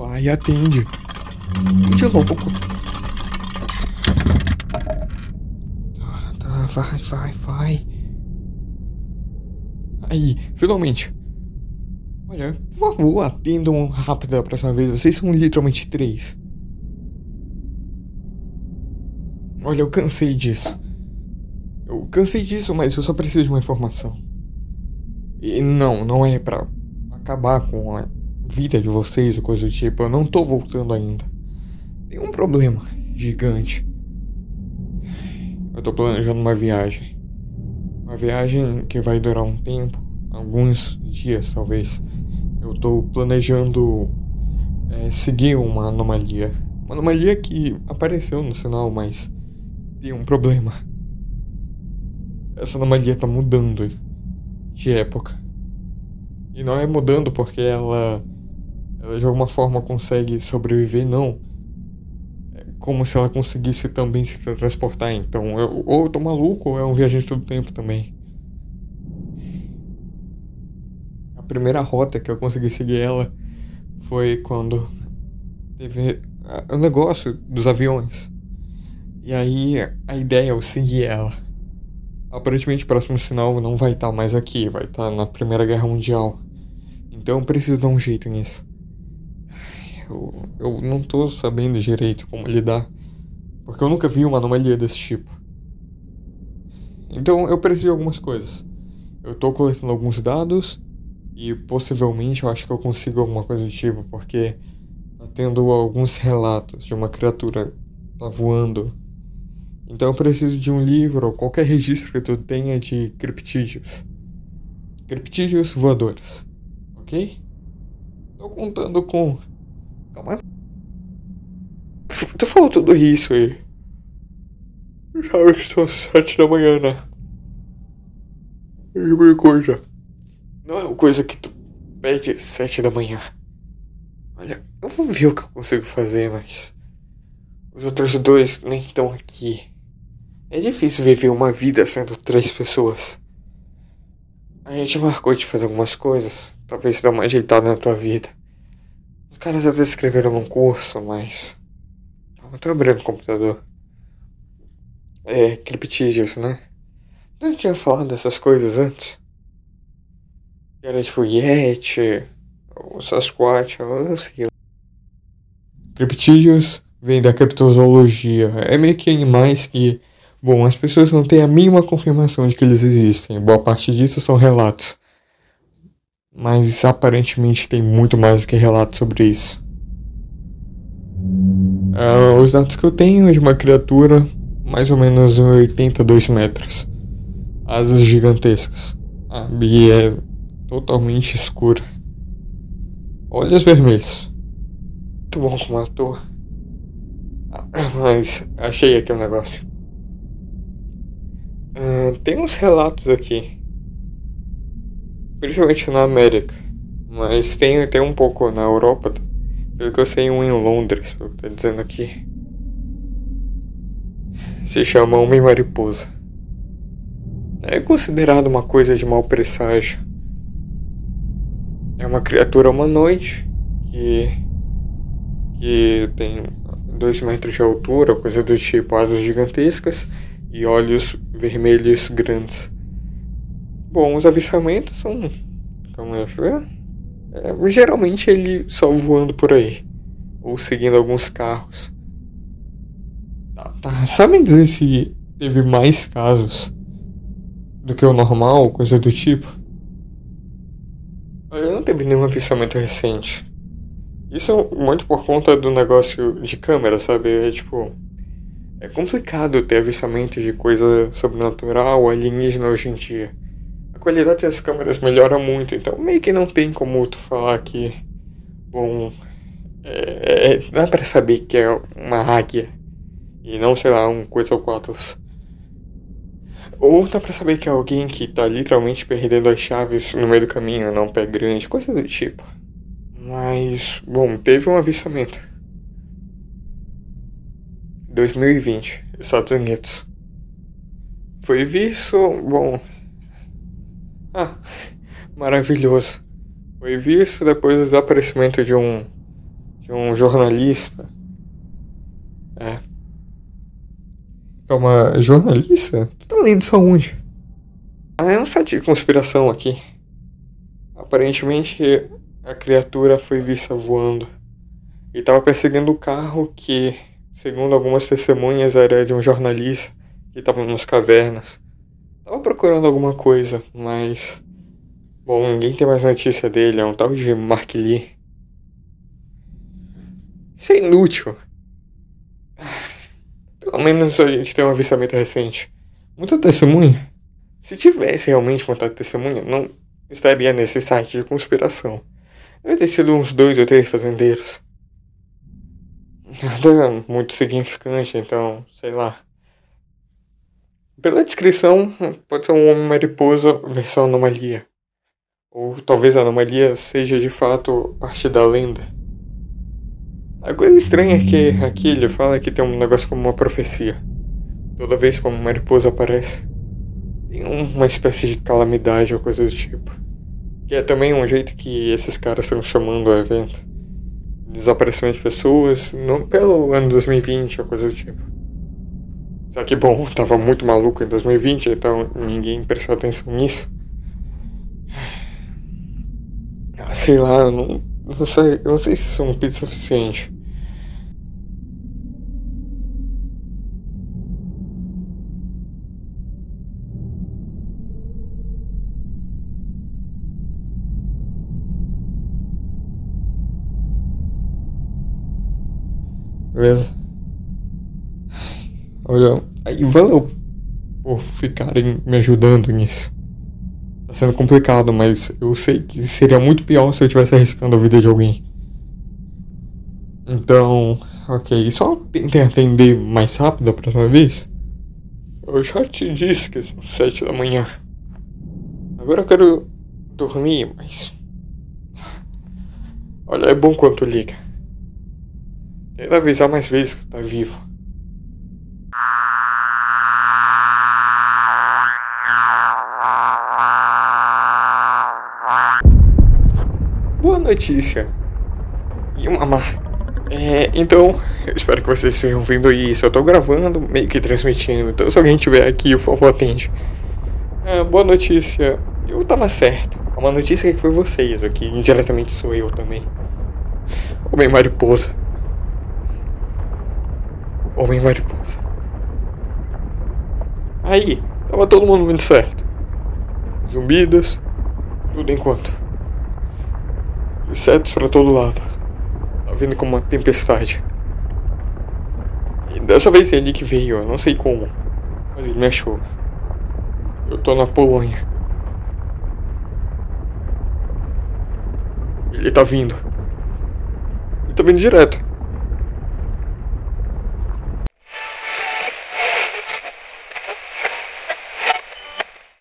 Vai, atende. Atende logo. Tá, tá, vai, vai, vai. Aí, finalmente. Olha, por favor, atendam rápido da próxima vez. Vocês são literalmente três. Olha, eu cansei disso. Eu cansei disso, mas eu só preciso de uma informação. E não, não é pra acabar com a vida de vocês ou coisa do tipo. Eu não tô voltando ainda. Tem um problema gigante. Eu tô planejando uma viagem. Uma viagem que vai durar um tempo, alguns dias talvez. Eu tô planejando é, seguir uma anomalia. Uma anomalia que apareceu no sinal, mas tem um problema. Essa anomalia tá mudando de época. E não é mudando porque ela, ela de alguma forma consegue sobreviver, não. É como se ela conseguisse também se transportar. Então, eu, ou eu tô maluco ou é um viajante do tempo também. A primeira rota que eu consegui seguir ela foi quando teve o negócio dos aviões. E aí a ideia é eu seguir ela. Aparentemente o próximo sinal não vai estar mais aqui, vai estar na Primeira Guerra Mundial. Então eu preciso dar um jeito nisso. Eu, eu não tô sabendo direito como lidar. Porque eu nunca vi uma anomalia desse tipo. Então eu preciso de algumas coisas. Eu tô coletando alguns dados e possivelmente eu acho que eu consigo alguma coisa do tipo, porque tá tendo alguns relatos de uma criatura tá voando então eu preciso de um livro ou qualquer registro que tu tenha de criptídeos. Criptídeos voadores. Ok? Tô contando com. Calma. Tu falou tudo isso aí. Sabe que são sete da manhã, né? E coisa. Não é uma coisa que tu pede sete da manhã. Olha, eu vou ver o que eu consigo fazer, mas. Os outros dois nem estão aqui. É difícil viver uma vida sendo três pessoas. A gente marcou de fazer algumas coisas. Talvez dar uma ajeitada na tua vida. Os caras até escreveram num curso, mas. Eu tô abrindo o computador. É, criptídeos, né? Não tinha falado dessas coisas antes? Era tipo Yeti, ou Sasquatch, ou não sei. Criptídeos vem da criptozoologia. É meio que animais que Bom, as pessoas não têm a mínima confirmação de que eles existem. Boa parte disso são relatos. Mas aparentemente tem muito mais do que relatos sobre isso. Uh, os dados que eu tenho é de uma criatura mais ou menos 82 metros. Asas gigantescas. A Bia é totalmente escura. Olhos vermelhos. Muito bom como ator. Ah, mas achei aqui um negócio. Uh, tem uns relatos aqui, principalmente na América, mas tem, tem um pouco na Europa, pelo que eu sei, um em Londres, pelo que tá dizendo aqui. Se chama Homem Mariposa. É considerado uma coisa de mau presságio. É uma criatura humanoide que, que tem dois metros de altura, coisa do tipo, asas gigantescas e olhos vermelhos grandes. Bom, os avistamentos são. Aí, deixa eu ver. É, geralmente ele só voando por aí. Ou seguindo alguns carros. Tá, tá. Sabe dizer se teve mais casos do que o normal, coisa do tipo? Eu não teve nenhum avistamento recente. Isso é muito por conta do negócio de câmera, sabe? É tipo. É complicado ter avistamento de coisa sobrenatural, alienígena hoje em dia. Qualidade das câmeras melhora muito, então meio que não tem como tu falar que. Bom. É, é, dá pra saber que é uma águia. E não, sei lá, um quatro. Ou dá pra saber que é alguém que tá literalmente perdendo as chaves no meio do caminho, não pé grande, coisa do tipo. Mas, bom, teve um avistamento. 2020, Estados Unidos. Foi visto, bom. Ah, maravilhoso. Foi visto depois do desaparecimento de um de um jornalista. É. Calma, jornalista? Tu tá lendo isso aonde? Ah, é um site de conspiração aqui. Aparentemente a criatura foi vista voando e estava perseguindo o carro que, segundo algumas testemunhas, era de um jornalista que estava nas cavernas. Tava procurando alguma coisa, mas. Bom, ninguém tem mais notícia dele, é um tal de Mark Lee. Isso é inútil. Pelo menos a gente tem um avistamento recente. Muita testemunha? Se tivesse realmente contado testemunha, não estaria nesse site de conspiração. Deve ter sido uns dois ou três fazendeiros. Nada muito significante, então, sei lá. Pela descrição, pode ser um homem mariposa versão anomalia. Ou talvez a anomalia seja de fato parte da lenda. A coisa estranha é que aqui ele fala que tem um negócio como uma profecia. Toda vez que uma mariposa aparece, tem uma espécie de calamidade ou coisa do tipo. Que é também um jeito que esses caras estão chamando o evento. Desaparecimento de pessoas, não pelo ano 2020 ou coisa do tipo. Só que bom, tava muito maluco em 2020, então ninguém prestou atenção nisso. Ah, sei lá, não, não sei, não sei se isso é um pedido suficiente. Beleza? Olha, aí valeu por ficarem me ajudando nisso. Tá sendo complicado, mas eu sei que seria muito pior se eu estivesse arriscando a vida de alguém. Então, ok. Só tentem atender mais rápido a próxima vez. Eu já te disse que são sete da manhã. Agora eu quero dormir, mas. Olha, é bom quando tu liga. Tenta avisar mais vezes que tá vivo. Notícia. E uma má. É, então, eu espero que vocês estejam vendo isso. Eu tô gravando, meio que transmitindo. Então, se alguém tiver aqui, por favor, atende. É, boa notícia. Eu tava certo. É uma notícia que foi vocês aqui. Indiretamente sou eu também. Homem mariposa. Homem mariposa. Aí, tava todo mundo muito certo. Zumbidas, tudo enquanto. Insetos para todo lado. Tá vindo como uma tempestade. E dessa vez é ele que veio, eu não sei como. Mas ele me achou. Eu tô na Polônia. Ele tá vindo. Ele tá vindo direto.